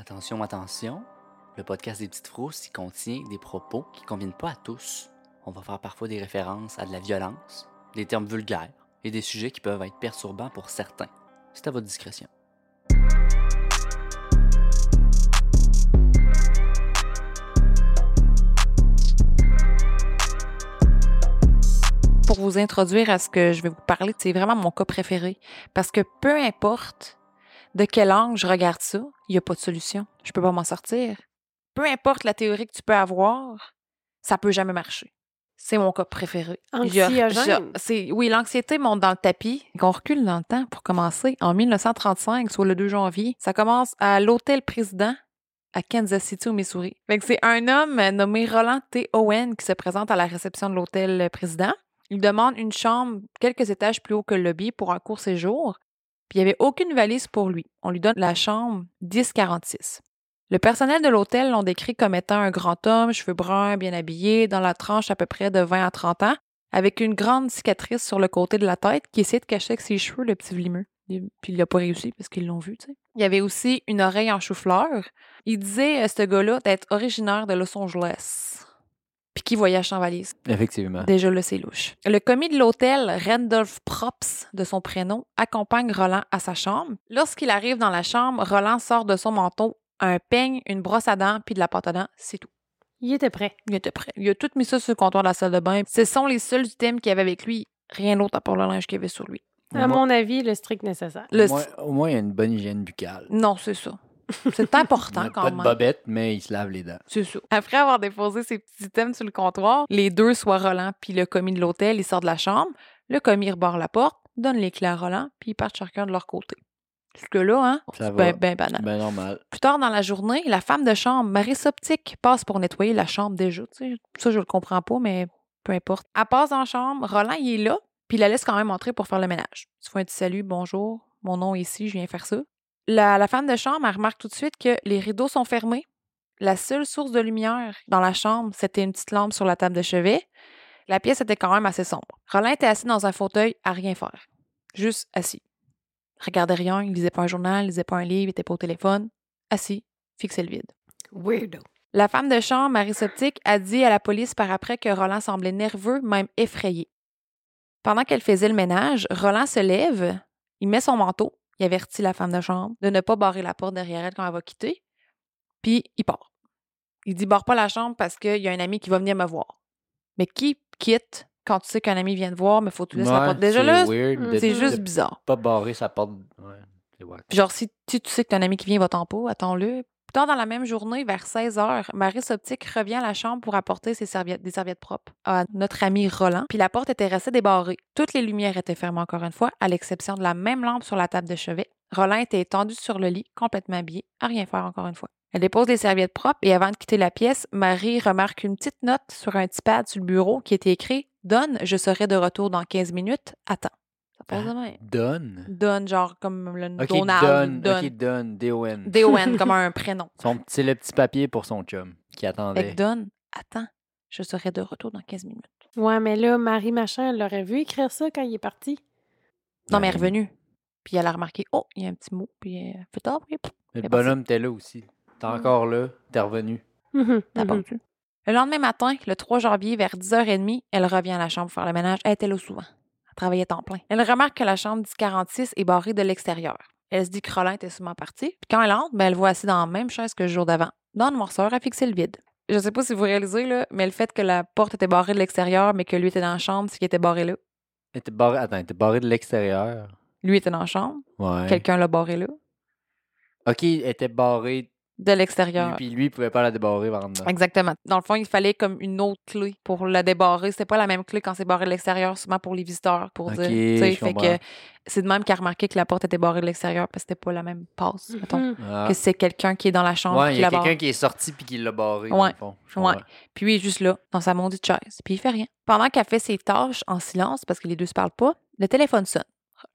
Attention, attention, le podcast des petites frousses contient des propos qui ne conviennent pas à tous. On va faire parfois des références à de la violence, des termes vulgaires et des sujets qui peuvent être perturbants pour certains. C'est à votre discrétion. Pour vous introduire à ce que je vais vous parler, c'est vraiment mon cas préféré. Parce que peu importe de quel angle je regarde ça, il n'y a pas de solution. Je peux pas m'en sortir. Peu importe la théorie que tu peux avoir, ça peut jamais marcher. C'est mon cas préféré. Anxiogène. c'est- oui, l'anxiété monte dans le tapis. On recule dans le temps pour commencer. En 1935, soit le 2 janvier, ça commence à l'Hôtel Président à Kansas City, au Missouri. C'est un homme nommé Roland T. Owen qui se présente à la réception de l'Hôtel Président. Il demande une chambre quelques étages plus haut que le lobby pour un court séjour. Puis il n'y avait aucune valise pour lui. On lui donne la chambre 1046. Le personnel de l'hôtel l'ont décrit comme étant un grand homme, cheveux bruns, bien habillé, dans la tranche à peu près de 20 à 30 ans, avec une grande cicatrice sur le côté de la tête qui essayait de cacher avec ses cheveux le petit vlimeux. Puis il n'a pas réussi parce qu'ils l'ont vu, tu sais. Il y avait aussi une oreille en chou-fleur. Il disait, euh, ce gars-là, d'être originaire de Los Angeles. Puis qui voyage sans valise. Effectivement. Déjà là, c'est louche. Le commis de l'hôtel, Randolph Props, de son prénom, accompagne Roland à sa chambre. Lorsqu'il arrive dans la chambre, Roland sort de son manteau un peigne, une brosse à dents, puis de la pâte à dents. C'est tout. Il était prêt. Il était prêt. Il a tout mis ça sur le comptoir de la salle de bain. Ce sont les seuls items qu'il y avait avec lui. Rien d'autre à part le linge qu'il y avait sur lui. À mon avis, le strict nécessaire. Le- Au, moins, au moins, il y a une bonne hygiène buccale. Non, c'est ça. C'est important quand pas même. de bobette, mais il se lave les dents. C'est ça. Après avoir déposé ses petits items sur le comptoir, les deux, soit Roland puis le commis de l'hôtel, ils sortent de la chambre. Le commis rebarre la porte, donne les clés à Roland, puis ils partent chacun de leur côté. Jusque-là, hein? Ça C'est va. bien ben banal. Ben normal. Plus tard dans la journée, la femme de chambre, Marie Soptique, passe pour nettoyer la chambre déjà. Tu sais, ça, je le comprends pas, mais peu importe. Elle passe dans la chambre, Roland, il est là, puis il la laisse quand même entrer pour faire le ménage. Tu fais un petit salut, bonjour, mon nom est ici, je viens faire ça. La, la femme de chambre, elle remarque tout de suite que les rideaux sont fermés. La seule source de lumière dans la chambre, c'était une petite lampe sur la table de chevet. La pièce était quand même assez sombre. Roland était assis dans un fauteuil à rien faire. Juste assis. Regardait rien, il lisait pas un journal, il lisait pas un livre, il était pas au téléphone. Assis, fixait le vide. Weirdo. La femme de chambre, Marie Soptique, a dit à la police par après que Roland semblait nerveux, même effrayé. Pendant qu'elle faisait le ménage, Roland se lève, il met son manteau, il avertit la femme de chambre de ne pas barrer la porte derrière elle quand elle va quitter, puis il part. Il dit barre pas la chambre parce qu'il y a un ami qui va venir me voir. Mais qui quitte quand tu sais qu'un ami vient te voir, mais faut que tu laisses la porte. Déjà c'est là, de- c'est juste bizarre. pas barrer sa porte. Ouais, genre, si tu, tu sais que t'as un ami qui vient, va-t'en pas, attends-le. Plus tard dans la même journée, vers 16 h, Marie Soptique revient à la chambre pour apporter des serviettes propres à notre ami Roland. Puis la porte était restée débarrée. Toutes les lumières étaient fermées encore une fois, à l'exception de la même lampe sur la table de chevet. Roland était étendu sur le lit, complètement habillé, à rien faire encore une fois. Elle dépose les serviettes propres et avant de quitter la pièce, Marie remarque une petite note sur un petit pad sur le bureau qui était écrit Donne, je serai de retour dans 15 minutes, attends. Même. Donne. Donne, genre comme le Ok, Donald. donne. Ok, donne. D-O-N. D-O-N, comme un prénom. Son- C'est le petit papier pour son chum qui Fait attendait. que Donne, attends, je serai de retour dans 15 minutes. Ouais, mais là, Marie Machin, elle l'aurait vu écrire ça quand il est parti. Non, mais elle est Ben, revenue. Puis elle a remarqué, oh, il y a un petit mot, puis fait tard, puis Le bonhomme, t'es là aussi. T'es encore là, t'es revenu. Mhm, t'as pas Le lendemain matin, le 3 janvier, vers 10h30, elle revient à la chambre pour faire le ménage. Elle était là souvent. Elle travaillait temps plein. Elle remarque que la chambre 1046 est barrée de l'extérieur. Elle se dit que Roland était souvent parti. Puis quand elle entre, ben, elle voit assis dans la même chaise que le jour d'avant. Dans le noirceur, à fixer le vide. Je sais pas si vous réalisez, là, mais le fait que la porte était barrée de l'extérieur, mais que lui était dans la chambre, c'est qu'il était barré là. Elle était barré... Attends, elle était barré de l'extérieur. Lui était dans la chambre. Ouais. Quelqu'un l'a barré là. Ok, elle était barré. De l'extérieur. Puis lui, il pouvait pas la débarrer par en dedans. Exactement. Dans le fond, il fallait comme une autre clé pour la débarrer. C'était pas la même clé quand c'est barré de l'extérieur, souvent pour les visiteurs, pour dire. tu sais, je fait que c'est de même qu'elle a remarqué que la porte était barrée de l'extérieur parce que c'était pas la même passe, mettons. Mhm. Ah. Que c'est quelqu'un qui est dans la chambre Ouais, il y a quelqu'un qui est sorti puis qui l'a barré. dans Ouais. le fond. Je Ouais. comprends. Puis lui, il est juste là, dans sa maudite chaise. Puis il fait rien. Pendant qu'elle fait ses tâches en silence, parce que les deux se parlent pas, le téléphone sonne.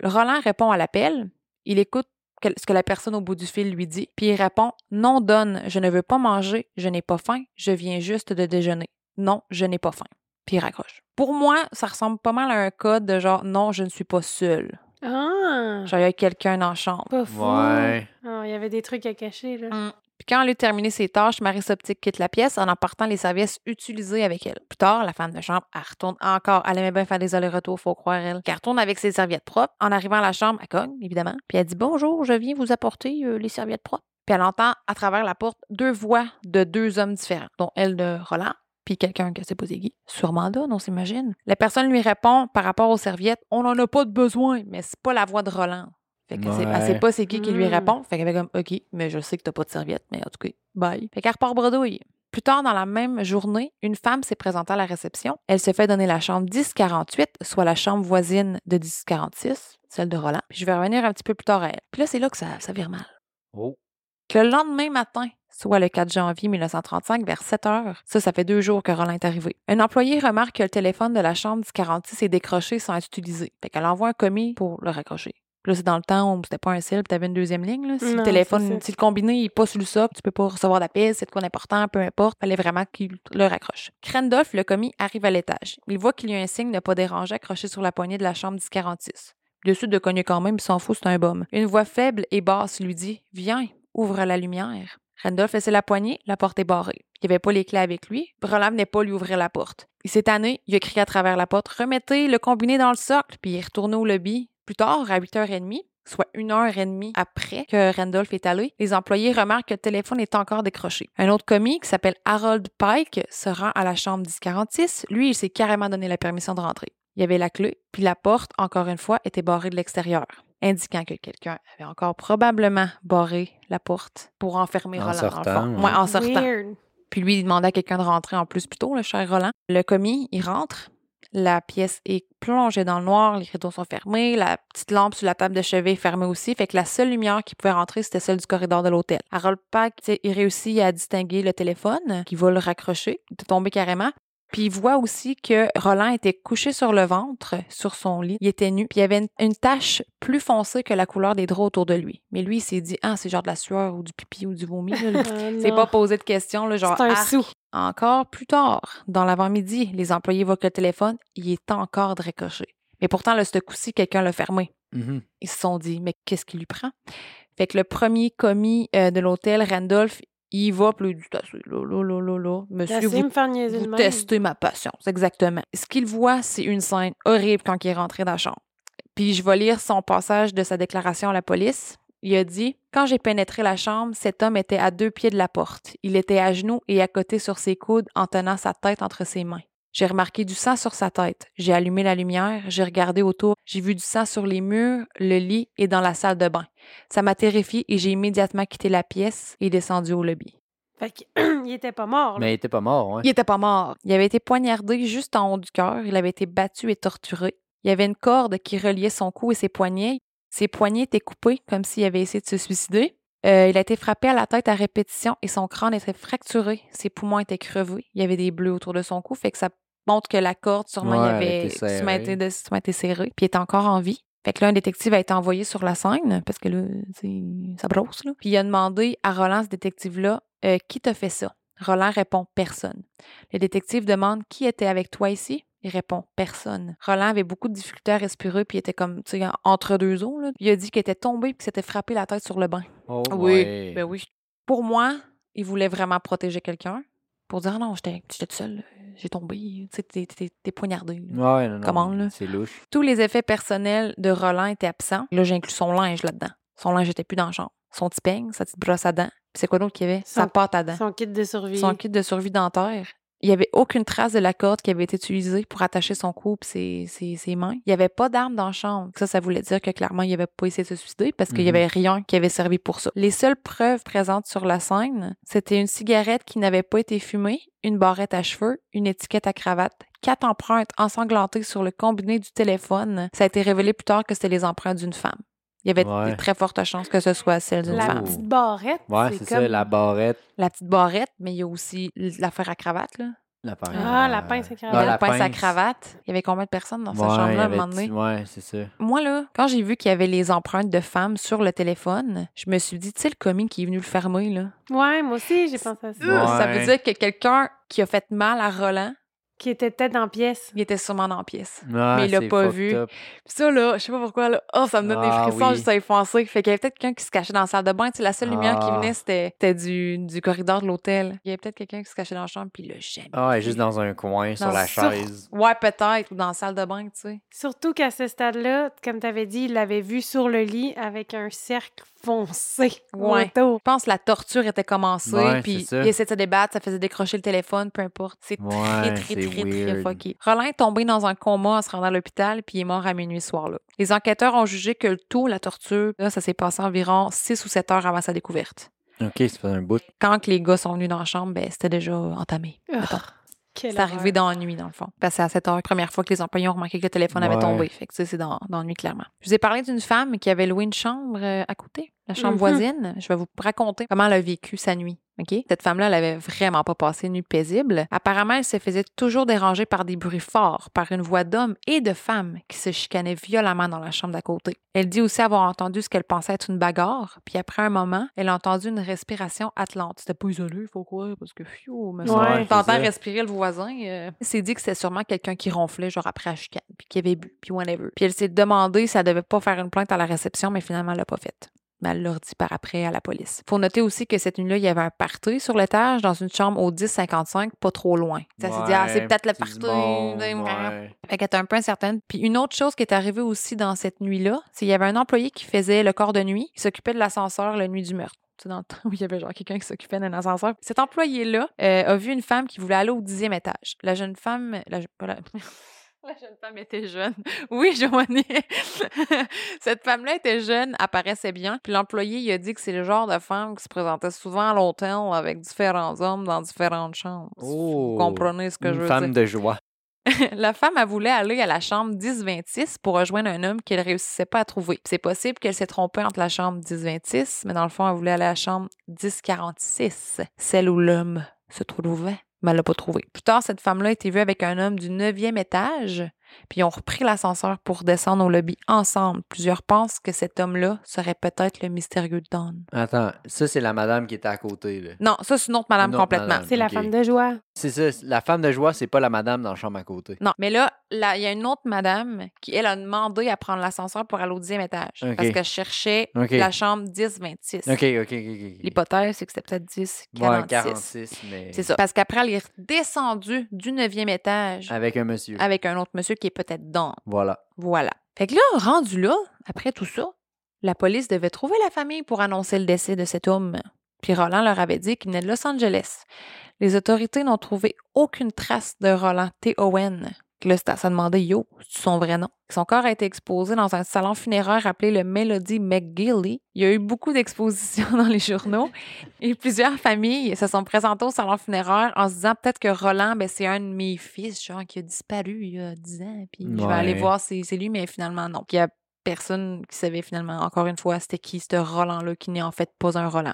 Roland répond à l'appel. Il écoute ce que la personne au bout du fil lui dit. Puis il répond Non, donne, je ne veux pas manger, je n'ai pas faim, je viens juste de déjeuner. Non, je n'ai pas faim. Puis il raccroche. Pour moi, ça ressemble pas mal à un code de genre Non, je ne suis pas seule. Ah! Genre, il y a quelqu'un dans la chambre. Pas fou. Ouais. Ah, il y avait des trucs à cacher, là. Mm. Puis quand elle a terminé ses tâches, Marie Soptique quitte la pièce en emportant les serviettes utilisées avec elle. Plus tard, la femme de chambre, elle retourne encore. Elle aimait bien faire des allers-retours, faut croire elle. Elle retourne avec ses serviettes propres. En arrivant à la chambre, elle cogne, évidemment. Puis elle dit Bonjour, je viens vous apporter euh, les serviettes propres. Puis elle entend à travers la porte deux voix de deux hommes différents, dont elle de Roland, puis quelqu'un qui pas c'est qui. Sûrement Don, on s'imagine. La personne lui répond par rapport aux serviettes On n'en a pas de besoin, mais c'est pas la voix de Roland. Fait que c'est- elle sait Ouais. pas c'est qui qui lui Mm. répond. Fait qu'elle fait comme OK, mais je sais que t'as pas de serviette, mais en tout cas, bye. Fait qu'elle repart bredouille. Plus tard dans la même journée, une femme s'est présentée à la réception. Elle se fait donner la chambre 1048, soit la chambre voisine de 1046, celle de Roland. Puis je vais revenir un petit peu plus tard à elle. Puis là, c'est là que ça, ça vire mal. Oh. Que le lendemain matin, soit le 4 janvier 1935, vers 7 heures, ça, ça fait deux jours que Roland est arrivé. Un employé remarque que le téléphone de la chambre 1046 est décroché sans être utilisé. Fait qu'elle envoie un commis pour le raccrocher. Puis Là, c'est dans le temps où c'était pas un cell, puis t'avais une deuxième ligne. Là. Si le téléphone, si le combiné n'est pas sur le socle, tu peux pas recevoir d'appel, c'est de quoi d'important, peu importe. Fallait vraiment qu'il le raccroche. Crandolph, le commis, arrive à l'étage. Il voit qu'il y a un signe de pas déranger accroché sur la poignée de la chambre 1046. Il décide de cogner quand même, il s'en fout, c'est un bum. Une voix faible et basse lui dit Viens, ouvre la lumière. Randolph laissait la poignée, la porte est barrée. Il n'y avait pas les clés avec lui. Roland venait pas lui ouvrir la porte. Il s'est tanné, il a crié à travers la porte Remettez le combiné dans le socle, puis il est retourné au lobby. Plus tard, à 8h30, soit une heure et demie après que Randolph est allé, les employés remarquent que le téléphone est encore décroché. Un autre commis qui s'appelle Harold Pike se rend à la chambre 1046. Lui, il s'est carrément donné la permission de rentrer. Il y avait la clé, puis la porte, encore une fois, était barrée de l'extérieur, indiquant que quelqu'un avait encore probablement barré la porte pour enfermer En Roland. sortant, ouais. Ouais, en sortant. Weird. Puis lui, il demandait à quelqu'un de rentrer en plus plus tôt, le cher Roland. Le commis, il rentre. La pièce est plongée dans le noir, les rideaux sont fermés, la petite lampe sur la table de chevet est fermée aussi, fait que la seule lumière qui pouvait rentrer, c'était celle du corridor de l'hôtel. Harold Pack, il réussit à distinguer le téléphone, qui va le raccrocher, il est tombé carrément. Puis il voit aussi que Roland était couché sur le ventre, sur son lit. Il était nu. Puis il y avait une, une tache plus foncée que la couleur des draps autour de lui. Mais lui, il s'est dit, ah, c'est genre de la sueur ou du pipi ou du vomi. là. Ah, C'est non. pas posé de questions, là, genre. C'est un arc. sou. Encore plus tard, dans l'avant-midi, les employés voient que le téléphone, il est encore décoché. Mais pourtant, là, ce coup-ci, quelqu'un l'a fermé. Mhm. Ils se sont dit, mais qu'est-ce qui lui prend? Fait que le premier commis euh, de l'hôtel, Randolph, il va, là, là. Monsieur, vous, me faire niaiser vous testez ma patience, exactement. Ce qu'il voit, c'est une scène horrible quand il est rentré dans la chambre. Puis je vais lire son passage de sa déclaration à la police. Il a dit Quand j'ai pénétré la chambre, cet homme était à deux pieds de la porte. Il était à genoux et à côté sur ses coudes en tenant sa tête entre ses mains. J'ai remarqué du sang sur sa tête. J'ai allumé la lumière, j'ai regardé autour, j'ai vu du sang sur les murs, le lit et dans la salle de bain. Ça m'a terrifié et j'ai immédiatement quitté la pièce et descendu au lobby. Fait qu'il était pas mort. là. Mais il était pas mort, ouais. Il était pas mort. Il avait été poignardé juste en haut du cœur. Il avait été battu et torturé. Il y avait une corde qui reliait son cou et ses poignets. Ses poignets étaient coupés comme s'il avait essayé de se suicider. Euh, il a été frappé à la tête à répétition et son crâne était fracturé. Ses poumons étaient crevés. Il y avait des bleus autour de son cou, fait que ça montre que la corde, sûrement, Ouais, il avait sûrement été, de- sûrement été serrée. Puis il était encore en vie. Fait que là, un détective a été envoyé sur la scène, parce que là, ça brosse, là. Puis il a demandé à Roland, ce détective-là, euh, qui t'a fait ça? Roland répond personne. Le détective demande qui était avec toi ici? Il répond personne. Roland avait beaucoup de difficultés à respirer, puis il était comme, tu sais, en- entre deux eaux. Là. Il a dit qu'il était tombé puis qu'il s'était frappé la tête sur le banc. Oh, Oui, ouais. ben oui. Pour moi, il voulait vraiment protéger quelqu'un. Pour dire, Ah non, j'étais tout seul, j'ai tombé, tu sais, t'es- t'es t'es poignardé. là. Ouais, non, non, Comment, là? C'est louche. Tous les effets personnels de Roland étaient absents. Là, j'inclus son linge là-dedans. Son linge n'était plus dans la chambre. Son petit peigne, sa petite brosse à dents. Puis c'est quoi d'autre qu'il y avait? Sa pâte à dents. Son kit de survie. Son kit de survie dentaire. Il n'y avait aucune trace de la corde qui avait été utilisée pour attacher son cou et ses, ses, ses mains. Il n'y avait pas d'arme dans la chambre. Ça, ça voulait dire que clairement, il n'avait pas essayé de se suicider parce qu'il n'y Mhm. avait rien qui avait servi pour ça. Les seules preuves présentes sur la scène, c'était une cigarette qui n'avait pas été fumée, une barrette à cheveux, une étiquette à cravate, quatre empreintes ensanglantées sur le combiné du téléphone. Ça a été révélé plus tard que c'était les empreintes d'une femme. Il y avait Ouais. de très fortes chances que ce soit celle d'une La femme. petite barrette. Ouais, c'est ça, comme- la barrette. La petite barrette, mais il y a aussi l'affaire à cravate, là. La pince. Ah, la pince à Il y avait cravate. la la pince à cravate. Il y avait combien de personnes dans cette Ouais, chambre-là à un moment donné? Ouais, c'est ça. Moi, là, quand j'ai vu qu'il y avait les empreintes de femmes sur le téléphone, je me suis dit, tu sais, le commis qui est venu le fermer, là. Ouais, moi aussi, j'ai pensé à ça. Ouais. Ça veut dire que quelqu'un qui a fait mal à Roland Qui était peut-être dans la pièce. Il était sûrement dans la pièce. Ah, Mais il l'a pas vu. Puis ça, là, je sais pas pourquoi, là, oh, ça me donne Ah des frissons oui. juste à y penser. Fait qu'il y avait peut-être quelqu'un qui se cachait dans la salle de bain. Tu sais, la seule lumière qui Ah. venait, c'était du, du corridor de l'hôtel. Il y avait peut-être quelqu'un qui se cachait dans la chambre, puis il l'a jamais Ah, juste dans un coin, sur la sur- chaise. Ouais, peut-être, ou dans la salle de bain, tu sais. Surtout qu'à ce stade-là, comme tu avais dit, il l'avait vu sur le lit avec un cercle foncé Ouais. autour. Je pense que la torture était commencée, Ouais, puis il essayait de se débattre, ça faisait décrocher le téléphone, peu importe. C'est Ouais, très, très, très, très fucké. Roland est tombé dans un coma en se rendant à l'hôpital, puis il est mort à minuit ce soir-là. Les enquêteurs ont jugé que le tout, la torture, là, ça s'est passé environ 6 ou 7 heures avant sa découverte. Ok, ça fait un bout. Quand que les gars sont venus dans la chambre, ben, c'était déjà entamé. Quelle C'est arrivé dans la nuit, dans le fond. Parce que c'est à 7 heures, première fois que les employés ont remarqué que le téléphone avait tombé. Fait que c'est dans, dans la nuit, clairement. Je vous ai parlé d'une femme qui avait loué une chambre euh, à côté, la chambre Mhm. voisine. Je vais vous raconter comment elle a vécu sa nuit. OK? Cette femme-là, elle avait vraiment pas passé une nuit paisible. Apparemment, elle se faisait toujours déranger par des bruits forts, par une voix d'homme et de femme qui se chicanaient violemment dans la chambre d'à côté. Elle dit aussi avoir entendu ce qu'elle pensait être une bagarre, puis après un moment, elle a entendu une respiration atlante. C'était pas isolé, faut croire, parce que, fiou, semble. Ouais, T'entends c'est respirer le voisin. euh. Elle s'est dit que c'était sûrement quelqu'un qui ronflait, genre après la chicane, puis qui avait bu, puis whatever. Puis elle s'est demandé si elle devait pas faire une plainte à la réception, mais finalement, elle l'a pas faite. Mais elle l'a dit par après à la police. Faut noter aussi que cette nuit-là, il y avait un party sur l'étage dans une chambre au 1055, pas trop loin. Ça s'est dit, ah, c'est peut-être le party. monde, Fait qu'elle était un peu incertaine. Puis une autre chose qui est arrivée aussi dans cette nuit-là, c'est qu'il y avait un employé qui faisait le corps de nuit, qui s'occupait de l'ascenseur la nuit du meurtre. Tu sais, dans le temps où il y avait genre quelqu'un qui s'occupait d'un ascenseur. Cet employé-là euh, a vu une femme qui voulait aller au dixième étage. La jeune femme... La, je- pas la- la jeune femme était jeune. Oui, Joanie. Cette femme-là était jeune, apparaissait bien. Puis l'employé, il a dit que c'est le genre de femme qui se présentait souvent à l'hôtel avec différents hommes dans différentes chambres. Oh, Vous comprenez ce que je Une veux femme dire? de joie. la femme, elle voulait aller à la chambre 1026 pour rejoindre un homme qu'elle réussissait pas à trouver. C'est possible qu'elle s'est trompée entre la chambre 1026, mais dans le fond, elle voulait aller à la chambre 1046, celle où l'homme se trouvait, mais elle l'a pas trouvé. Plus tard, cette femme-là a été vue avec un homme du neuvième étage, puis ils ont repris l'ascenseur pour descendre au lobby ensemble. Plusieurs pensent que cet homme-là serait peut-être le mystérieux Don. Attends, ça, c'est la madame qui était à côté. Là. Non, ça, c'est une autre madame Une autre complètement. madame. C'est la Ok. femme de joie. C'est ça, la femme de joie, c'est pas la madame dans la chambre à côté. Non, mais là, là, il y a une autre madame qui, elle, a demandé à prendre l'ascenseur pour aller au dixième étage. Parce qu'elle cherchait la chambre 1026. Ok, ok, ok. ok. L'hypothèse, c'est que c'était peut-être 10, Ouais, 46. 46, mais. C'est ça. Parce qu'après, elle est redescendue du neuvième étage Avec un monsieur. avec un autre monsieur qui est peut-être dans. Voilà. Voilà. Fait que là, rendu là, après tout ça, la police devait trouver la famille pour annoncer le décès de cet homme. Puis Roland leur avait dit qu'il venait de Los Angeles. Les autorités n'ont trouvé aucune trace de Roland T. Owen. Là, se demander, yo, son vrai nom. Son corps a été exposé dans un salon funéraire appelé le Melody McGilly. Il y a eu beaucoup d'expositions dans les journaux et plusieurs familles se sont présentées au salon funéraire en se disant peut-être que Roland, ben, c'est un de mes fils, genre, qui a disparu il y a 10 ans, puis je vais aller voir si c'est lui, mais finalement, non. Puis il y a personne qui savait finalement, encore une fois, c'était qui ce Roland-là, qui n'est en fait pas un Roland.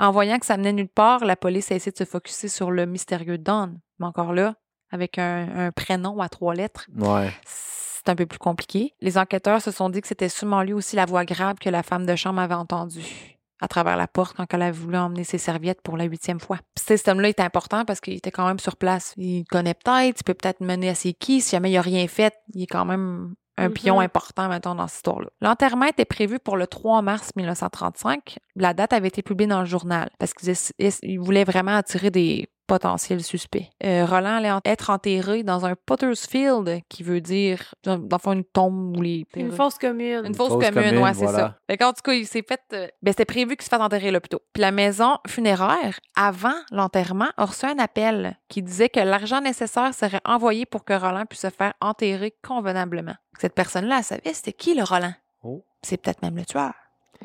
En voyant que ça menait nulle part, la police a essayé de se focuser sur le mystérieux Don. Mais encore là, avec un, un prénom à trois lettres, Ouais. c'est un peu plus compliqué. Les enquêteurs se sont dit que c'était sûrement lui aussi la voix grave que la femme de chambre avait entendue à travers la porte quand elle a voulu emmener ses serviettes pour la huitième fois. Puis ce système-là est important parce qu'il était quand même sur place. Il connaît peut-être, il peut peut-être mener à ses qui. Si jamais il n'a rien fait, il est quand même un Mhm. pion important, mettons, dans cette histoire-là. L'enterrement était prévu pour le 3 mars 1935. La date avait été publiée dans le journal parce qu'ils voulaient vraiment attirer des potentiels suspects. Euh, Roland allait en- être enterré dans un Potter's Field, qui veut dire, dans dans le fond, une tombe où les... Une fosse commune. Une fosse fosse commune, commune, ouais, c'est voilà. ça. Fait qu'en tout cas, il s'est fait. euh, ben, c'était prévu qu'il se fasse enterrer là plutôt. Puis la maison funéraire, avant l'enterrement, a reçu un appel qui disait que l'argent nécessaire serait envoyé pour que Roland puisse se faire enterrer convenablement. Cette personne-là, elle savait c'était qui le Roland. Oh. C'est peut-être même le tueur.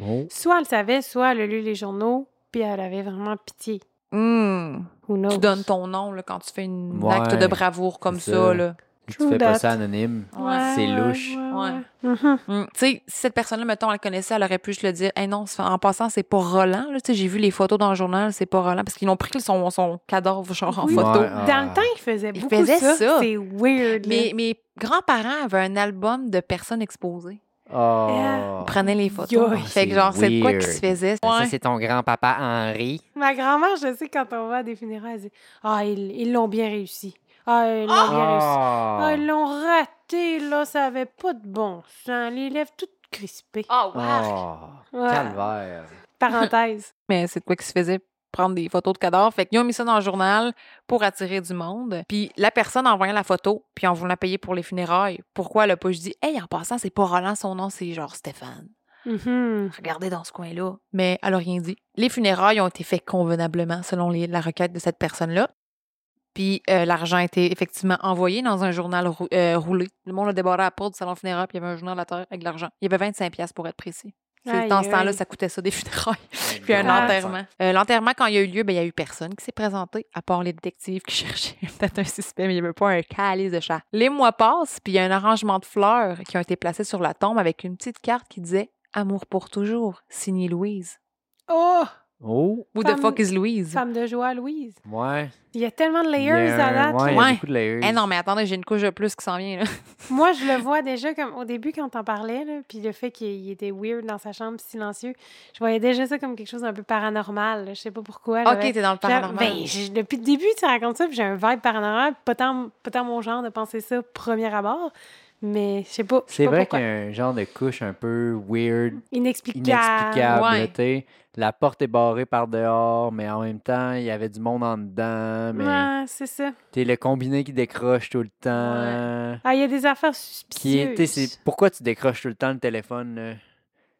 Oh. Soit elle savait, soit elle a lu les journaux, puis elle avait vraiment pitié. Hmm. Who knows? Tu donnes ton nom là, quand tu fais un Ouais, acte de bravoure comme ça. ça. là. Tu True fais pas ça anonyme. Ouais. c'est louche. Ouais. Ouais. Mhm. Hmm. Tu sais, si cette personne-là, mettons, elle connaissait, elle aurait pu juste le dire. Hey non, en passant, c'est pas Roland. là. Tu sais, j'ai vu les photos dans le journal, c'est pas Roland. Parce qu'ils l'ont pris son, son cadavre, genre, en Oui. photo. Ouais, Dans le temps, il faisait Il beaucoup faisait ça. ça. C'est weird. Mes grands-parents avaient un album de personnes exposées. Oh. Les photos. Fait que, C'est genre, c'est quoi qui se faisait? Ça, c'est ton grand-papa Henri. Ma grand-mère, je sais, quand on va à des funérailles, elle dit Ah, ils ils l'ont bien réussi. Ah, ils l'ont bien réussi. Ah! Ah, ils l'ont raté, là. Ça avait pas de bon sens. Les lèvres toutes crispées. Oh, Ah, Ouais. calvaire. Parenthèse. Mais c'est de quoi qui se faisait prendre des photos de cadavres. Fait qu'ils ont mis ça dans le journal pour attirer du monde. Puis la personne en voyant la photo, puis en voulant payer pour les funérailles, pourquoi elle a pas dit « Hey, en passant, c'est pas Roland, son nom, c'est genre Stéphane. Mhm. Regardez dans ce coin-là. » Mais elle a rien dit. Les funérailles ont été faites convenablement selon les- la requête de cette personne-là. Puis euh, l'argent a été effectivement envoyé dans un journal rou- euh, roulé. Le monde a débarré à la porte du salon funéraire, puis il y avait un journal à terre avec de l'argent. Il y avait 25$ piastres pour être précis. Aïe, Dans ce temps-là, ça coûtait ça des funérailles. Puis un Ah. enterrement. Euh, L'enterrement, quand il y a eu lieu, ben, il y a eu personne qui s'est présenté, à part les détectives qui cherchaient peut-être un suspect, mais il n'y avait pas un calice de chat. Les mois passent, puis il y a un arrangement de fleurs qui ont été placés sur la tombe avec une petite carte qui disait Amour pour toujours, signé Louise. Oh! Oh, Who the fuck is Louise? Femme de joie, Louise. ouais. Il y a tellement de a layers à date. Ouais, là. il y a Ouais. beaucoup de layers. Eh non, mais attendez, j'ai une couche de plus qui s'en vient. Là. Moi, je le vois déjà comme au début quand t'en parlais, là, puis le fait qu'il il était weird dans sa chambre, silencieux. Je voyais déjà ça comme quelque chose d'un peu paranormal. là. Je sais pas pourquoi. ok, t'es dans le paranormal. Ben, j'ai- depuis le début, tu racontes ça, puis j'ai un vibe paranormal. Pas tant, pas tant mon genre de penser ça premier abord, mais je sais pas. C'est vrai qu'il y a un genre de couche un peu weird, Inexplicable. inexplicable. Ouais. là, tu sais. La porte est barrée par dehors, mais en même temps, il y avait du monde en dedans. Mais Ouais, c'est ça. t'es le combiné qui décroche tout le temps. Ah, il y a des affaires Qui suspicieuses. c'est pourquoi tu décroches tout le temps le téléphone là?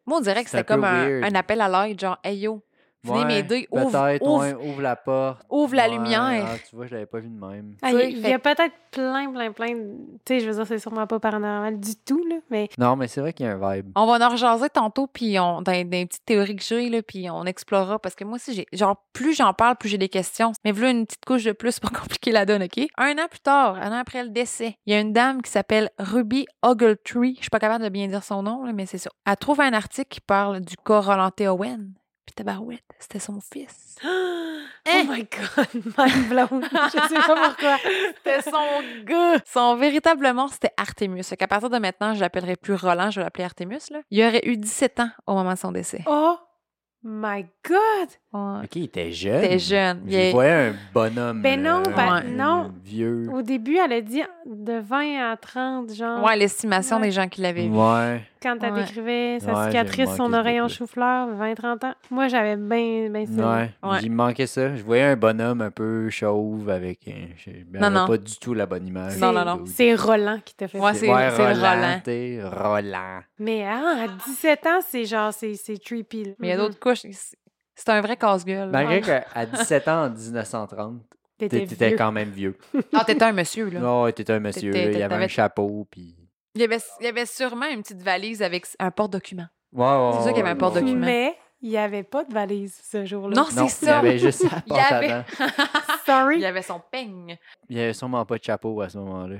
Moi, on dirait que c'est comme un appel à l'aide, genre, hey yo, venez Ouais, m'aider, ouvre, Peut-être, ouvre, ouais, ouvre la porte. ouvre la Ouais, lumière. ah, tu vois, je l'avais pas vu de même. Ah, il y, a peut-être plein, plein, plein de... Tu sais, je veux dire, c'est sûrement pas paranormal du tout, là, mais... Non, mais c'est vrai qu'il y a un vibe. On va en rejaser tantôt, puis on, dans, dans les petites théories que j'ai, là, puis on explorera, parce que moi aussi, j'ai, genre, plus j'en parle, plus j'ai des questions. Mais voilà une petite couche de plus pour compliquer la donne, OK? Un an plus tard, un an après le décès, il y a une dame qui s'appelle Ruby Ogletree. Je suis pas capable de bien dire son nom, là, mais c'est ça. Elle trouve un article qui parle du cas Roland Owen. Tabarouette, c'était son fils. Oh my God, mind blown. je sais pas pourquoi. C'était son gars. Son véritable nom, c'était Artemus. Fait qu'à partir de maintenant, je l'appellerai plus Roland, je vais l'appeler Artemus. Là. Il aurait eu 17 ans au moment de son décès. Oh my God! Ouais. Ok, il était jeune. Il était jeune. Il est- voyais un bonhomme. Ben non, ben non. Vieux. Au début, elle a dit de 20 à 30, genre, Ouais, l'estimation Ouais. des gens qui l'avaient vu. Ouais. Quand elle Ouais. décrivait sa Ouais, cicatrice, son oreille en chou-fleur, 20-30 ans. Moi, j'avais bien, bien ça. Ouais. Ouais. Il me manquait ça. Je voyais un bonhomme un peu chauve avec. un- Je Non, non, non. pas du tout la bonne image. Non, non, non. C'est Roland qui t'a fait Ouais, ça. c'est- ouais, c'est le Roland. Roland. Mais ah, à 17 ans, c'est genre, c'est c'est creepy. là. Mais il y a d'autres couches. C'est- un vrai casse-gueule. Malgré qu'à 17 ans en 1930, T'étais quand même vieux. Ah, t'étais un monsieur, là. Non, t'étais un monsieur. Là, il y avait un chapeau. Puis... Il y, avait, il y avait sûrement une petite valise avec un porte-document. Ouais, ouais, C'est sûr qu'il y avait un porte-document. Mais il n'y avait pas de valise ce jour-là. Non, c'est il y ça. avait juste sa Il y porte avait- avant. Sorry. Il y avait son peigne. Il y avait sûrement pas de chapeau à ce moment-là.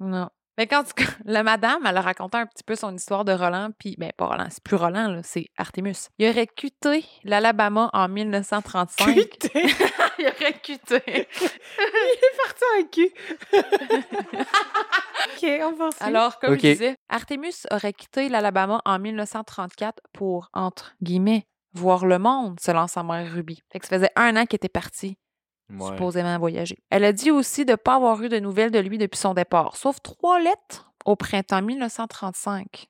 Non. Mais quand tu... la madame, elle a raconté un petit peu son histoire de Roland, puis, ben, pas Roland, c'est plus Roland, là, c'est Artemus. Il aurait quitté l'Alabama en 1935. Cuité. il aurait quitté. il est parti en cul. OK, on poursuit. Alors, comme Ok. je disais, Artemus aurait quitté l'Alabama en 1934 pour, entre guillemets, voir le monde, selon sa mère Ruby. Fait que ça faisait un an qu'il était parti, Supposément voyager. Elle a dit aussi de ne pas avoir eu de nouvelles de lui depuis son départ, sauf trois lettres au printemps 1935.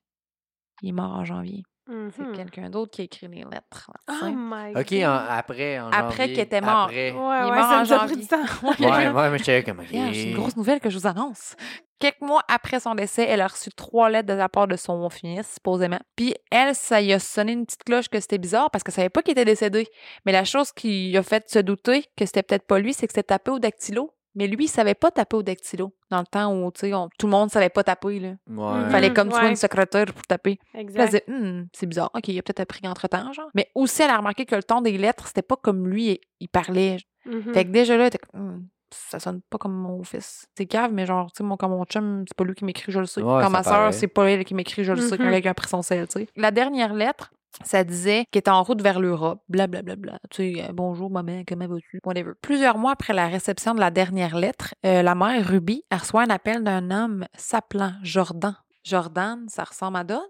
Il est mort en janvier. C'est Mhm. quelqu'un d'autre qui a écrit les lettres. là, Oh my Ok, God. en- après, en Après janvier, qu'il était mort. Après. Ouais, Il est ouais, mort ça en nous a pris janvier. du temps. Ouais, ouais, mais j'étais comme. ok. Yeah, C'est une grosse nouvelle que je vous annonce. Quelques mois après son décès, elle a reçu trois lettres de la part de son fils, supposément. Puis elle, ça y a sonné une petite cloche que c'était bizarre parce qu'elle savait pas qu'il était décédé. Mais la chose qui a fait se douter que c'était peut-être pas lui, c'est que c'était tapé au dactylo. Mais lui, il savait pas taper au dactylo. Dans le temps où, tu sais, on- tout le monde savait pas taper, là. Ouais. Fallait comme tu sois ouais. une secrétaire pour taper. Exact. disait, Hum, c'est bizarre. OK, il a peut-être appris entre-temps, genre. Mais aussi, elle a remarqué que le ton des lettres, c'était pas comme lui, il- parlait. Mhm. Fait que déjà là, Hum, ça sonne pas comme mon fils. C'est grave, mais genre, tu sais, mon, comme mon chum, c'est pas lui qui m'écrit, je le sais. Ouais, ça ma soeur, paraît. c'est pas elle qui m'écrit, je le sais. Mhm. Quelqu'un a pris son sel, tu sais. La dernière lettre, ça disait qu'il était en route vers l'Europe, blablabla. Tu sais, euh, bonjour, maman, comment vas-tu? Whatever. Plusieurs mois après la réception de la dernière lettre, euh, la mère Ruby reçoit un appel d'un homme s'appelant Jordan. Jordan, ça ressemble à Don,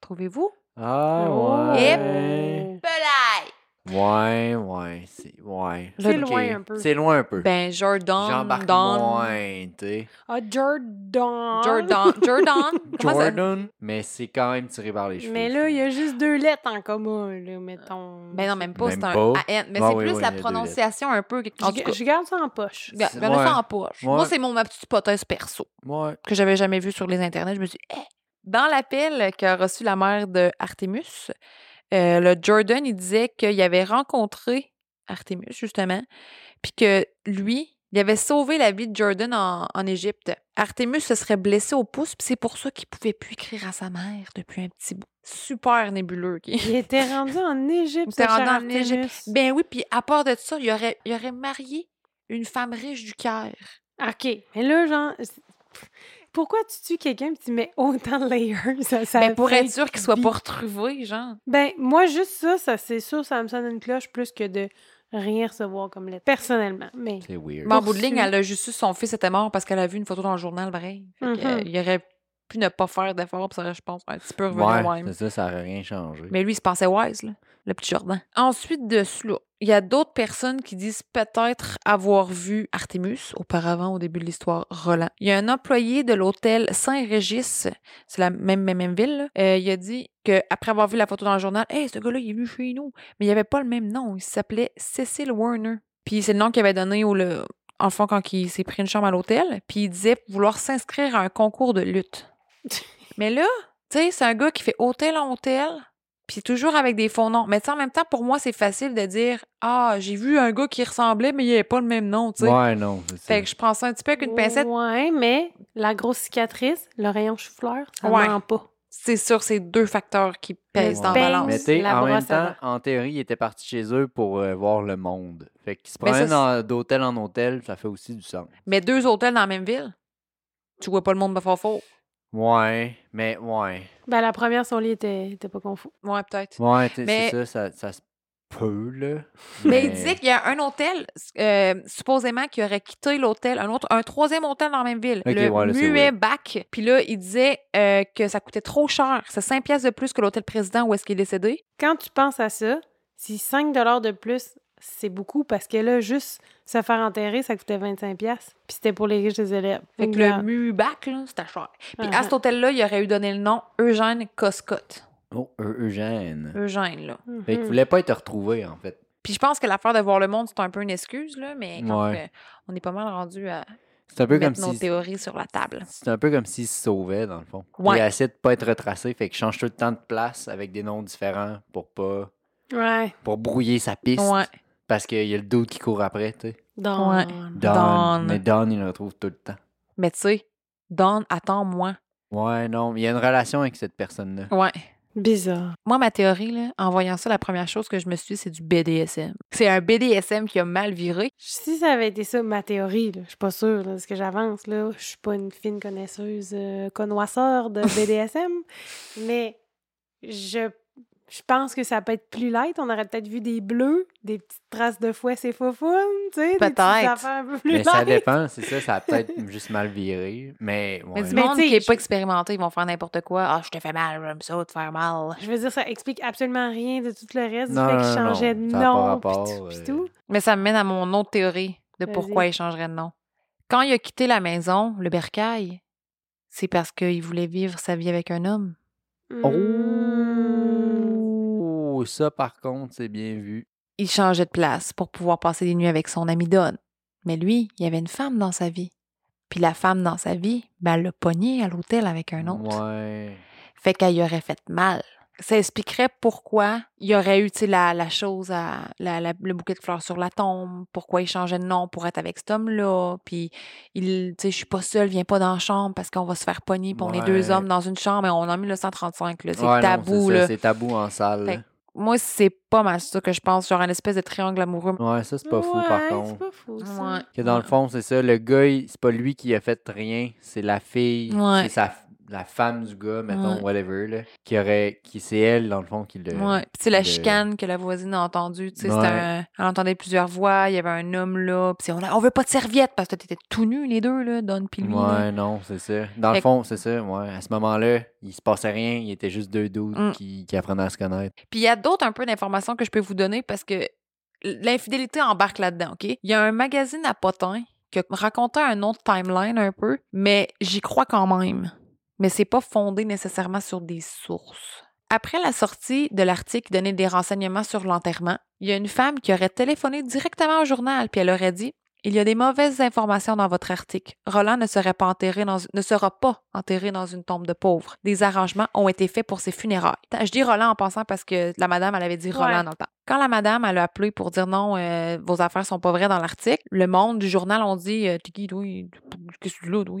trouvez-vous? Ah, Oh. ouais. Belay! Ouais, ouais. c'est- Ouais. C'est loin un peu. C'est loin un peu. Ben, Jordan. J'embarque Don, moins, tu sais. Ah, Jordan. Jordan. Jordan. Comment ça- Jordan, mais c'est quand même tiré par les cheveux. Mais là, il y a juste deux lettres en commun, là, mettons. Ben non, même pas. Même C'est un pas. AN. Mais Ah c'est oui, plus oui, la prononciation un peu. En tout Je, cas, je garde ça en poche. Gardez ça en poche. Ouais. Moi, c'est mon ma petite hypothèse perso Ouais. que j'avais jamais vue sur les internets. Je me suis dit, Eh! dans l'appel qu'a reçu la mère de Artemus, euh, le Jordan, il disait qu'il avait rencontré Artemus, justement, puis que lui, il avait sauvé la vie de Jordan en, en Égypte. Artemus se serait blessé au pouce, puis c'est pour ça qu'il pouvait plus écrire à sa mère depuis un petit bout. Super nébuleux. Il était rendu en Égypte, Il était rendu en Égypte. Ben oui, puis à part de ça, il aurait, il aurait marié une femme riche du Caire. OK. Mais là, genre... Pourquoi tu tues quelqu'un et tu mets autant de layers? Ça, ça Ben, pour être sûr qu'il soit pas retrouvé, genre. Ben, moi, juste ça, ça c'est sûr, ça me sonne une cloche plus que de rien recevoir comme lettre. Personnellement. Mais C'est weird. Mais en bout de ligne, elle a juste su que son fils était mort parce qu'elle a vu une photo dans le journal. Fait que, Mhm. euh, il aurait pu ne pas faire d'efforts, puis ça aurait, je pense, un petit peu revenu Ouais, même. c'est ça, ça aurait rien changé. Mais lui, il se pensait wise, là, le petit Jordan. Ensuite de cela, il y a d'autres personnes qui disent peut-être avoir vu Artemus auparavant, au début de l'histoire, Roland. Il y a un employé de l'hôtel Saint-Régis, c'est la même, même, même ville, là, euh, il a dit qu'après avoir vu la photo dans le journal, Hey, ce gars-là, il est venu chez nous. Mais il avait pas le même nom, il s'appelait Cecil Warner. Puis c'est le nom qu'il avait donné au. Le, en fond, quand il s'est pris une chambre à l'hôtel, puis il disait vouloir s'inscrire à un concours de lutte. Mais là, tu sais, c'est un gars qui fait hôtel en hôtel, puis toujours avec des faux noms. Mais tu sais, en même temps, pour moi, c'est facile de dire Ah, j'ai vu un gars qui ressemblait, mais il avait pas le même nom, tu sais. Ouais, non. Fait que je prends ça un petit peu avec une pincette. Ouais, mais la grosse cicatrice, le rayon chou-fleur, ça Ouais. ment pas. C'est sûr, c'est deux facteurs qui pèsent dans la balance. Mais la en même temps, en théorie, il était parti chez eux pour euh, voir le monde. Fait qu'il se Mais ça, promène en- d'hôtel en hôtel, ça fait aussi du sens. Mais deux hôtels dans la même ville, tu vois pas le monde de fort. Ouais, mais ouais. Ben, la première, son lit était, était pas confus. Ouais, peut-être. Ouais, Mais- c'est ça, ça, ça se peut, là. Mais il disait qu'il y a un hôtel, euh, supposément, qui aurait quitté l'hôtel, un autre, un troisième hôtel dans la même ville, Ok, le ouais, Muet. Bac. Puis là, il disait euh, que ça coûtait trop cher. C'est 5 pièces de plus que l'hôtel président où est-ce qu'il est décédé. Quand tu penses à ça, si 5 de plus, c'est beaucoup parce que là, juste se faire enterrer, ça coûtait 25$. Puis c'était pour les riches des élèves. Fait que le Muet Bac, là, c'était cher. Puis à cet hôtel-là, il aurait eu donné le nom Eugène Coscotte. Oh, Eu- Eugène. Eugène, là. Mhm. Fait qu'il voulait pas être retrouvé, en fait. Puis je pense que l'affaire de voir le monde, c'est un peu une excuse, là, mais quand Ouais. même, on est pas mal rendu à C'est un peu comme mettre nos si. théories sur la table. C'est un peu comme s'il se sauvait, dans le fond. Ouais. Il essaie de pas être retracé, fait qu'il change tout le temps de place avec des noms différents pour pas. Ouais. pour brouiller sa piste. Ouais. Parce qu'il y a le doute qui court après, tu sais. Ouais. Don. Don. Mais Don, il le retrouve tout le temps. Mais tu sais, Don, attends-moi. Ouais, non, il y a une relation avec cette personne-là. Ouais. Bizarre. Moi, ma théorie, là, en voyant ça, la première chose que je me suis dit, c'est du BDSM. C'est un BDSM qui a mal viré. Si ça avait été ça, ma théorie, là, je suis pas sûre de ce que j'avance. là. Je suis pas une fine connaisseuse, euh, connoisseur de BDSM, mais je, je pense que ça peut être plus light. On aurait peut-être vu des bleus, des petites traces de fouet, c'est foufoune, tu sais, Peut-être. affaires un peu plus Mais ça light. dépend, c'est ça, ça a peut-être juste mal viré. Mais, Mais ouais. du Mais monde qui est je- pas expérimenté, ils vont faire n'importe quoi. Ah, je te fais mal, j'aime ça, te faire mal. Je veux dire, ça explique absolument rien de tout le reste Non, du fait non, qu'il non, changeait non, de ça a pas nom, rapport, pis tout, pis euh. tout. Mais ça me mène à mon autre théorie de pourquoi il changerait de nom. Quand il a quitté la maison, le bercail, c'est parce qu'il voulait vivre sa vie avec un homme. Mm. Oh, ça par contre, c'est bien vu. Il changeait de place pour pouvoir passer des nuits avec son ami Don. Mais lui, il y avait une femme dans sa vie. Puis la femme dans sa vie, ben, elle l'a pogné à l'hôtel avec un autre. Ouais. Fait qu'elle y aurait fait mal. Ça expliquerait pourquoi il y aurait eu la, la chose, à, la, la- le bouquet de fleurs sur la tombe, pourquoi il changeait de nom pour être avec cet homme-là. Puis, il, tu sais, je suis pas seule, viens pas dans la chambre parce qu'on va se faire pogner, puis on est deux hommes dans une chambre et on est en 1935, là. C'est Ouais, tabou, c'est tabou en salle. Fait là. Moi, c'est pas mal ça que je pense, genre une espèce de triangle amoureux. Ouais, ça, c'est pas fou par Ouais, contre. c'est pas fou, ça. Ouais. Que dans le fond, c'est ça, le gars, il- c'est pas lui qui a fait rien, c'est la fille, Ouais. c'est sa, la femme du gars, mettons, Ouais. whatever, là, qui aurait, qui c'est elle, dans le fond, qui le... Ouais. Puis, sais, la le- chicane que la voisine a entendue, tu sais, Ouais. un- Elle entendait plusieurs voix, il y avait un homme là, puis on, a- on veut pas de serviette parce que t'étais tout nu, les deux, là, Don puis lui. là. Ouais, non, c'est ça. Dans le Fait fond, c'est ça, ouais. À ce moment-là, il se passait rien, il était juste deux dudes Mm. qui, qui apprenaient à se connaître. Puis il y a d'autres un peu d'informations que je peux vous donner parce que l'infidélité embarque là-dedans, OK? Il y a un magazine à potins qui a raconté un autre timeline un peu, mais j'y crois quand même. Mais c'est pas fondé nécessairement sur des sources. Après la sortie de l'article qui donnait des renseignements sur l'enterrement, il y a une femme qui aurait téléphoné directement au journal, puis elle aurait dit il y a des mauvaises informations dans votre article. Roland ne, serait pas enterré dans, ne sera pas enterré dans une tombe de pauvres. Des arrangements ont été faits pour ses funérailles. Je dis Roland en pensant parce que la madame, elle avait dit Roland Ouais. dans le temps. Quand la madame, elle a appelé pour dire non, euh, vos affaires sont pas vraies dans l'article, le monde du journal ont dit euh, qui, toi? Qu'est-ce que là, toi?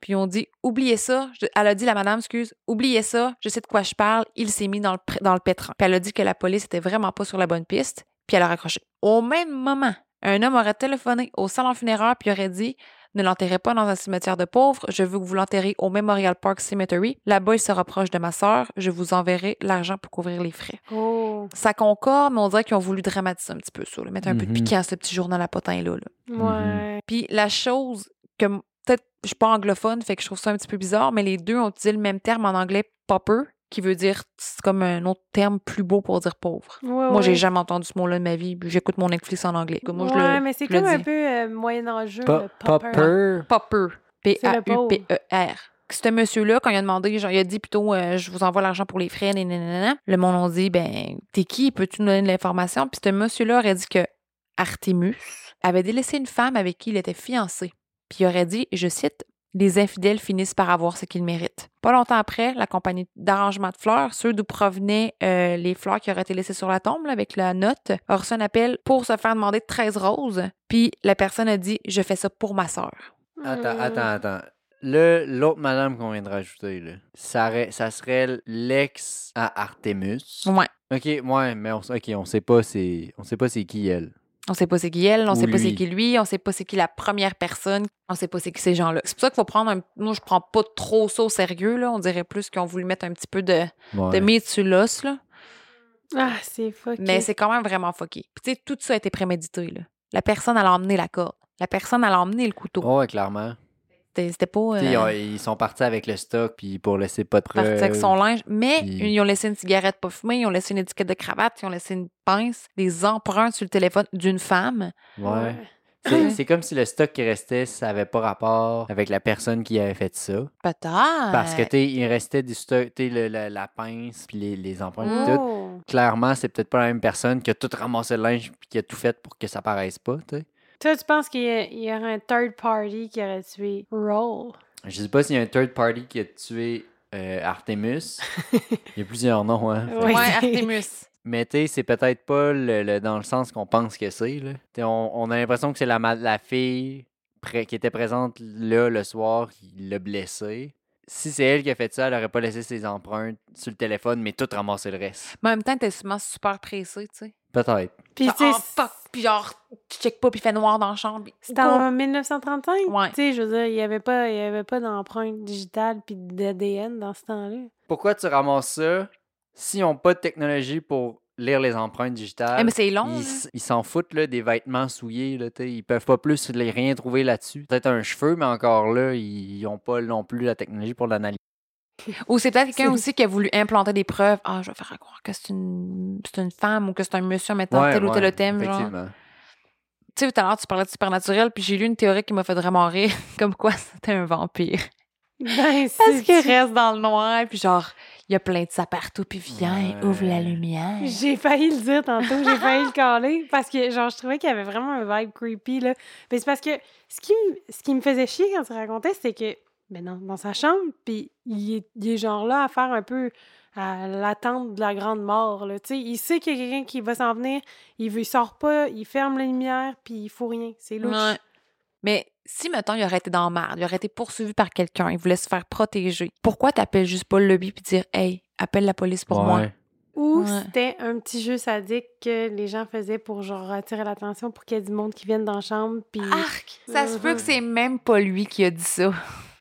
Puis on dit Oubliez ça. Elle a dit, la madame, excuse, oubliez ça, je sais de quoi je parle. Il s'est mis dans le, dans le pétrin. Puis elle a dit que la police était vraiment pas sur la bonne piste, puis elle a raccroché. Au même moment, un homme aurait téléphoné au salon funéraire puis aurait dit ne l'enterrez pas dans un cimetière de pauvres, je veux que vous l'enterrez au Memorial Park Cemetery. Là-bas, il sera proche de ma sœur, je vous enverrai l'argent pour couvrir les frais. Oh. Ça concorde, mais on dirait qu'ils ont voulu dramatiser un petit peu ça, là, mettre un peu de Mhm. piquant à ce petit journal à potin-là. là. Ouais. Puis la chose que peut-être je suis pas anglophone, fait que je trouve ça un petit peu bizarre, mais les deux ont utilisé le même terme en anglais pauper, qui veut dire c'est comme un autre terme plus beau pour dire pauvre. Ouais, Moi, ouais. j'ai jamais entendu ce mot-là de ma vie. J'écoute mon Netflix en anglais. Moi, je ouais, le, mais c'est comme un dis. peu euh. Pa- le popper. Popper. Pauper. C'est le pauvre. P-A-U-P-E-R. Ce monsieur-là, quand il a demandé, genre, il a dit plutôt, euh, je vous envoie l'argent pour les frais, nanana. Le monde a dit, ben, t'es qui? Peux-tu nous donner de l'information? Puis ce monsieur-là aurait dit que Artemus avait délaissé une femme avec qui il était fiancé. Puis il aurait dit, je cite, les infidèles finissent par avoir ce qu'ils méritent. Pas longtemps après, la compagnie d'arrangement de fleurs, ceux d'où provenaient euh, les fleurs qui auraient été laissées sur la tombe là, avec la note, a reçu un appel pour se faire demander 13 roses. Puis la personne a dit, je fais ça pour ma sœur. Attends, Mm. attends, attends. Le, l'autre madame qu'on vient de rajouter, là, ça, ça serait l'ex à Artemus. Ouais. Ok, ouais, mais on, ok, on sait pas c'est, on sait pas c'est qui elle. On sait pas c'est qui elle, on sait pas c'est lui. qui lui, on sait pas c'est qui la première personne, on sait pas c'est qui ces gens-là. C'est pour ça qu'il faut prendre un. Moi, je prends pas trop ça au sérieux, là. On dirait plus qu'ils ont voulu mettre un petit peu de, Ouais. de meat sur l'os, là. Ah, c'est fucké. Mais c'est quand même vraiment fucké. Puis, tu sais, tout ça a été prémédité, là. La personne, elle a emmené la corde. La personne, elle a emmené le couteau. Ouais, clairement. C'était pas. Ils, euh, ils sont partis avec le stock puis pour laisser pas de parti avec preuves. son linge. Mais puis- ils ont laissé une cigarette pas fumée, ils ont laissé une étiquette de cravate, ils ont laissé une pince, des empreintes sur le téléphone d'une femme. Ouais. C'est, c'est comme si le stock qui restait, ça avait pas rapport avec la personne qui avait fait ça. Peut-être. Parce que, tu sais, il restait du stock, tu sais, le- le- la pince puis les, les empreintes puis tout. Oh. Clairement, c'est peut-être pas la même personne qui a tout ramassé le linge puis qui a tout fait pour que ça paraisse pas, tu sais. Toi, tu penses qu'il y, y aurait un third party qui aurait tué Roll? Je sais pas s'il y a un third party qui a tué euh, Artemus. Il y a plusieurs noms, hein. Ouais. Ouais, Artemus. Mais tu sais, c'est peut-être pas le, le- dans le sens qu'on pense que c'est. On, on a l'impression que c'est la, la fille pré- qui était présente là le soir qui l'a blessée. Si c'est elle qui a fait ça, elle aurait pas laissé ses empreintes sur le téléphone, mais tout ramassé le reste. Mais en même temps, t'es sûrement super pressé, tu sais. Peut-être. Puis, tu sais, oh, fuck, puis genre, tu check pas, puis il fait noir dans la chambre. c'est en 1935. Ouais. Tu sais, je veux dire, il n'y avait pas, il y avait pas d'empreinte digitale puis d'ADN dans ce temps-là. Pourquoi tu ramasses ça s'ils n'ont pas de technologie pour lire les empreintes digitales? Eh, mais c'est long. Ils, s'en foutent là, des vêtements souillés. Là, ils peuvent pas plus les- rien trouver là-dessus. Peut-être un cheveu, mais encore là, ils n'ont pas non plus la technologie pour l'analyser. Ou c'est peut-être quelqu'un aussi qui a voulu implanter des preuves. Ah, je vais faire croire que c'est une, c'est une femme ou que c'est un monsieur mettant Ouais, tel ou tel ouais, thème. Genre. effectivement. Tu sais, tout à l'heure, tu parlais de supernatural, puis j'ai lu une théorie qui m'a fait vraiment rire, comme quoi c'était un vampire. Ben, Parce qu'il reste dans le noir, puis genre, il y a plein de ça partout, puis viens, Ouais. ouvre la lumière. J'ai failli le dire tantôt, j'ai failli le caler parce que genre je trouvais qu'il y avait vraiment un vibe creepy là. Mais c'est parce que ce qui me ce qui me faisait chier quand tu racontais c'était que ben non, dans sa chambre puis il est, il est genre là à faire un peu à l'attente de la grande mort là, tu sais, il sait qu'il y a quelqu'un qui va s'en venir, il veut il sort pas, il ferme la lumière puis il faut rien, c'est louche. Ouais. Mais si, mettons, il aurait été dans la merde, il aurait été poursuivi par quelqu'un, il voulait se faire protéger, pourquoi t'appelles juste pas le lobby puis dire, hey, appelle la police pour moi? Ou Ouais. c'était un petit jeu sadique que les gens faisaient pour genre attirer l'attention pour qu'il y ait du monde qui vienne dans la chambre puis Arc! Ça se peut que c'est même pas lui qui a dit ça.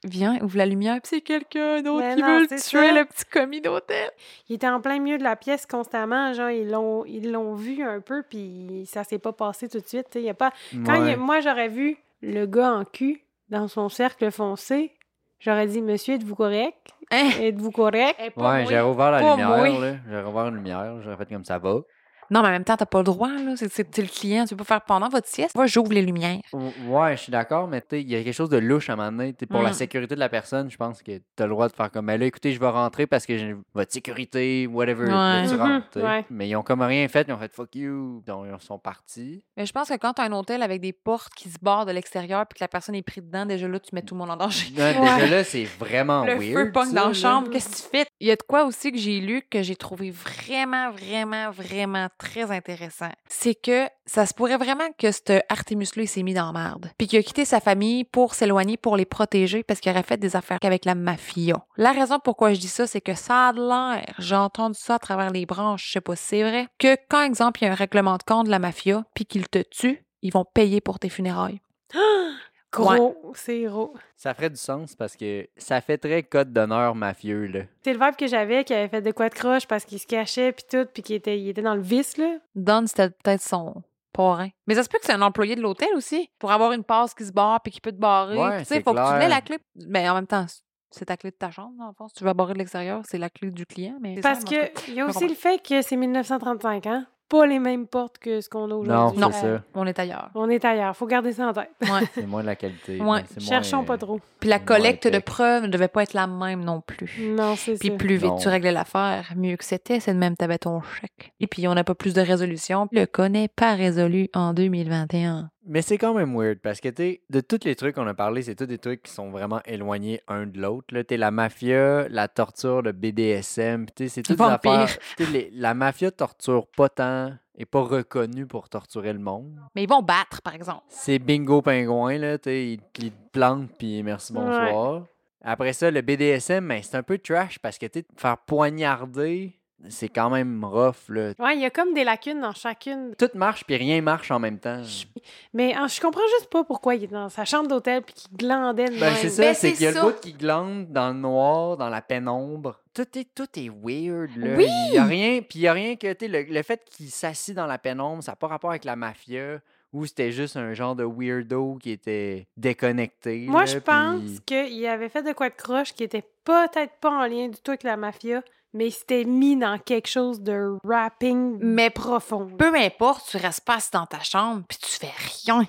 Viens, ouvre la lumière, puis c'est quelqu'un d'autre Mais qui non, veut le tuer, ça. le petit commis d'hôtel. Il était en plein milieu de la pièce constamment, genre ils l'ont ils l'ont vu un peu puis ça s'est pas passé tout de suite, tu sais, il y a pas quand il moi j'aurais vu le gars en cul dans son cercle foncé, j'aurais dit monsieur êtes-vous correct? Hein? Êtes-vous correct? Eh, Ouais, moi. j'ai rouvert la Pas lumière, moi. là. J'ai rouvert la lumière, j'aurais fait comme ça va. Non, mais en même temps, t'as pas le droit, là. C'est le client, tu peux pas faire pendant votre sieste. Moi, j'ouvre les lumières. Ou- Ouais, je suis d'accord, mais tu sais, il y a quelque chose de louche à un moment donné. Pour la Mm. sécurité de la personne, je pense que tu as le droit de faire comme, ben là, écoutez, je vais rentrer parce que j'ai votre sécurité, whatever. Là, Ouais. tu rentres, ouais. Mais ils ont comme rien fait, ils ont fait fuck you. Donc, ils sont partis. Mais je pense que quand t'as un hôtel avec des portes qui se barrent de l'extérieur puis que la personne est prise dedans, déjà là, tu mets tout le monde en danger. Non, Déjà là, c'est vraiment Le weird. feu pogne dans la chambre, qu'est-ce que tu fais? Il y a de quoi aussi que j'ai lu que j'ai trouvé vraiment, vraiment, vraiment très intéressant. C'est que ça se pourrait vraiment que ce Artemus-là, il s'est mis dans la merde. Puis qu'il a quitté sa famille pour s'éloigner, pour les protéger, parce qu'il aurait fait des affaires avec la mafia. La raison pourquoi je dis ça, c'est que ça a de l'air, j'ai entendu ça à travers les branches, je sais pas si c'est vrai, que quand, exemple, il y a un règlement de compte de la mafia, puis qu'ils te tuent, ils vont payer pour tes funérailles. Gros, c'est gros. Ça ferait du sens parce que ça fait très code d'honneur mafieux, là. C'est le vibe que j'avais qui avait fait de quoi de croche parce qu'il se cachait puis tout, puis qu'il était, il était dans le vice, là. Don, c'était peut-être son parrain. Mais ça se peut que c'est un employé de l'hôtel aussi, pour avoir une passe qui se barre puis qui peut te barrer. Ouais, tu sais, faut que tu l'aies la clé. Mais en même temps, c'est ta clé de ta chambre, dans le fond. Si tu vas barrer de l'extérieur, c'est la clé du client. Mais c'est Parce ça, en tout cas. que il y a aussi le fait que c'est 1935 ans. Pas les mêmes portes que ce qu'on a Non, aujourd'hui. Non. c'est ça. on est ailleurs. On est ailleurs. Faut garder ça en tête. Ouais. C'est moins de la qualité. Ouais. Cherchons moins, pas euh, trop. Puis la collecte de preuves ne devait pas être la même non plus. Non, c'est Puis ça. plus vite Non. tu réglais l'affaire, mieux que c'était, c'est de même t'avais ton chèque. Et puis on n'a pas plus de résolution. Le cas n'est pas résolu en 2021. Mais c'est quand même weird parce que, tu de tous les trucs qu'on a parlé, c'est tous des trucs qui sont vraiment éloignés un de l'autre. là. Tu sais, la mafia, la torture, le BDSM, tu sais, c'est toutes affaires. les- la mafia torture pas tant, est pas reconnue pour torturer le monde. Mais ils vont battre, par exemple. C'est bingo pingouin, là, tu ils, ils te plantent, puis merci, bonsoir. Après ça, le BDSM, ben, c'est un peu trash parce que, tu sais, te faire poignarder, c'est quand même rough, là. Ouais, il y a comme des lacunes dans chacune. Tout marche, puis rien marche en même temps. Mais hein, je comprends juste pas pourquoi il est dans sa chambre d'hôtel puis qu'il glandait de Ben, même. c'est ça, Ben, c'est qu'il y a ça. le bout qui glande dans le noir, dans la pénombre. Tout est, tout est weird, là. Oui! Il y a rien, puis il y a rien que, le, le fait qu'il s'assit dans la pénombre, ça n'a pas rapport avec la mafia, ou c'était juste un genre de weirdo qui était déconnecté. Moi, là, je puis- pense qu'il avait fait de quoi de croche qui était peut-être pas en lien du tout avec la mafia, mais il s'était mis dans quelque chose de rapping Mais profond. peu importe, tu restes pas assis dans ta chambre puis tu fais rien.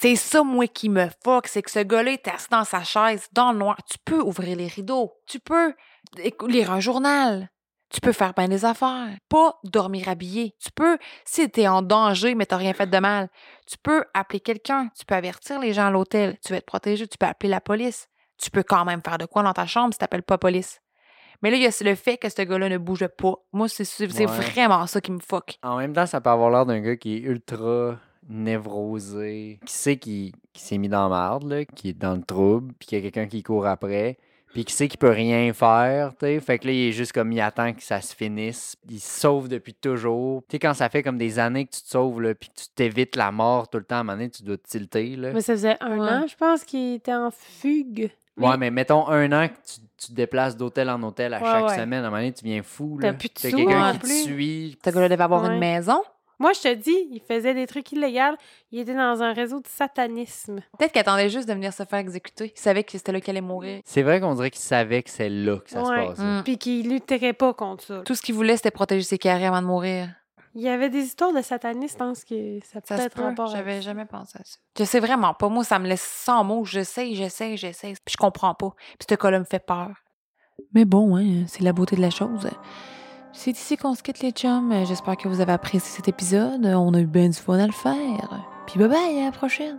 C'est ça, moi, qui me fuck, c'est que ce gars-là est assis dans sa chaise, dans le noir. Tu peux ouvrir les rideaux. Tu peux lire un journal. Tu peux faire bien des affaires. Pas dormir habillé. Tu peux, si t'es en danger, mais t'as rien fait de mal, tu peux appeler quelqu'un. Tu peux avertir les gens à l'hôtel. Tu vas être protégé. Tu peux appeler la police. Tu peux quand même faire de quoi dans ta chambre si t'appelles pas police. Mais là, il y a le fait que ce gars-là ne bouge pas. Moi, c'est Ouais. vraiment ça qui me fuck. En même temps, ça peut avoir l'air d'un gars qui est ultra névrosé, qui sait qu'il s'est mis dans la merde, là, qui est dans le trouble, puis qu'il y a quelqu'un qui court après, puis qui sait qu'il peut rien faire, tu sais. Fait que là, il est juste comme, il attend que ça se finisse. Il se sauve depuis toujours. Tu sais, quand ça fait comme des années que tu te sauves, là, puis que tu t'évites la mort tout le temps, à un moment donné, tu dois te tilter, là. Mais ça faisait un Ouais. an, je pense, qu'il était en fugue. Ouais, mais mettons un an que tu, tu te déplaces d'hôtel en hôtel à Ouais, chaque ouais. semaine, à un moment donné, tu viens fou, T'as là. plus de T'as sous quelqu'un qui te plus. suit. Ce gars-là devait avoir Ouais. une maison? Moi, je te dis, il faisait des trucs illégaux. Il était dans un réseau de satanisme. Peut-être qu'il attendait juste de venir se faire exécuter. Il savait que c'était là qu'il allait mourir. C'est vrai qu'on dirait qu'il savait que c'est là que ça Ouais. se passait. Mm. Puis qu'il lutterait pas contre ça. Tout ce qu'il voulait, c'était protéger ses carrés avant de mourir. Il y avait des histoires de satanisme, je pense que ça peut Ça être peut. rapport J'avais jamais pensé à ça. Je sais vraiment pas. Moi, ça me laisse sans mots. J'essaie, j'essaie, j'essaie. Puis je comprends pas. Puis ce cas-là me fait peur. Mais bon, hein, c'est la beauté de la chose. C'est ici qu'on se quitte les chums. J'espère que vous avez apprécié cet épisode. On a eu bien du fun à le faire. Puis bye bye, à la prochaine.